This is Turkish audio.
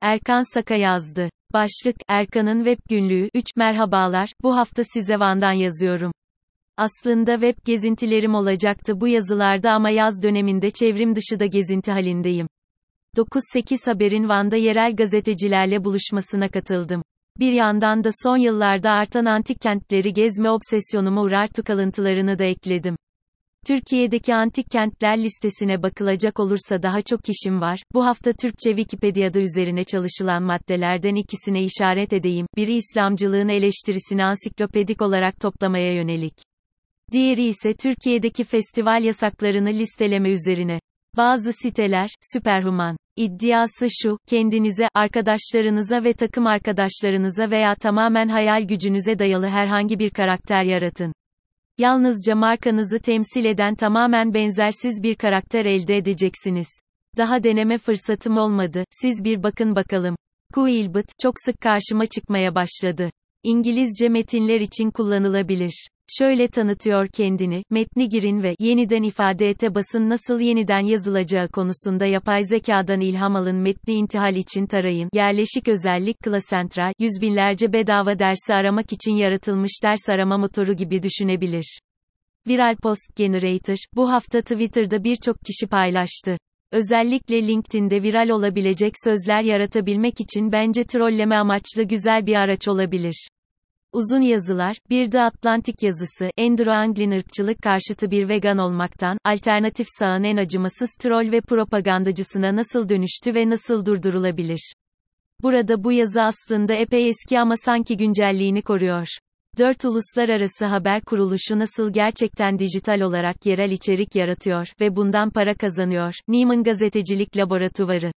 Erkan Saka yazdı. Başlık, Erkan'ın web günlüğü, 3, merhabalar, bu hafta size Van'dan yazıyorum. Aslında web gezintilerim olacaktı bu yazılarda ama yaz döneminde çevrim dışı da gezinti halindeyim. 9-8 Haber'in Van'da yerel gazetecilerle buluşmasına katıldım. Bir yandan da son yıllarda artan antik kentleri gezme obsesyonuma Urartu kalıntılarını da ekledim. Türkiye'deki antik kentler listesine bakılacak olursa daha çok işim var. Bu hafta Türkçe Wikipedia'da üzerine çalışılan maddelerden ikisine işaret edeyim. Biri İslamcılığın eleştirisini ansiklopedik olarak toplamaya yönelik. Diğeri ise Türkiye'deki festival yasaklarını listeleme üzerine. Bazı siteler, süperhuman. İddiası şu, kendinize, arkadaşlarınıza ve takım arkadaşlarınıza veya tamamen hayal gücünüze dayalı herhangi bir karakter yaratın. Yalnızca markanızı temsil eden tamamen benzersiz bir karakter elde edeceksiniz. Daha deneme fırsatım olmadı, siz bir bakın bakalım. Quillbot, çok sık karşıma çıkmaya başladı. İngilizce metinler için kullanılabilir. Şöyle tanıtıyor kendini, metni girin ve yeniden ifade ete basın nasıl yeniden yazılacağı konusunda yapay zekadan ilham alın metni intihal için tarayın. Yerleşik özellik Klasentral, yüz binlerce bedava dersi aramak için yaratılmış ders arama motoru gibi düşünebilir. Viral Post Generator, bu hafta Twitter'da birçok kişi paylaştı. Özellikle LinkedIn'de viral olabilecek sözler yaratabilmek için bence trolleme amaçlı güzel bir araç olabilir. Uzun yazılar, bir de Atlantik yazısı, Andrew Anglin ırkçılık karşıtı bir vegan olmaktan, alternatif sağın en acımasız troll ve propagandacısına nasıl dönüştü ve nasıl durdurulabilir? Burada bu yazı aslında epey eski ama sanki güncelliğini koruyor. 4 Uluslararası Haber Kuruluşu nasıl gerçekten dijital olarak yerel içerik yaratıyor ve bundan para kazanıyor? Neiman Gazetecilik Laboratuvarı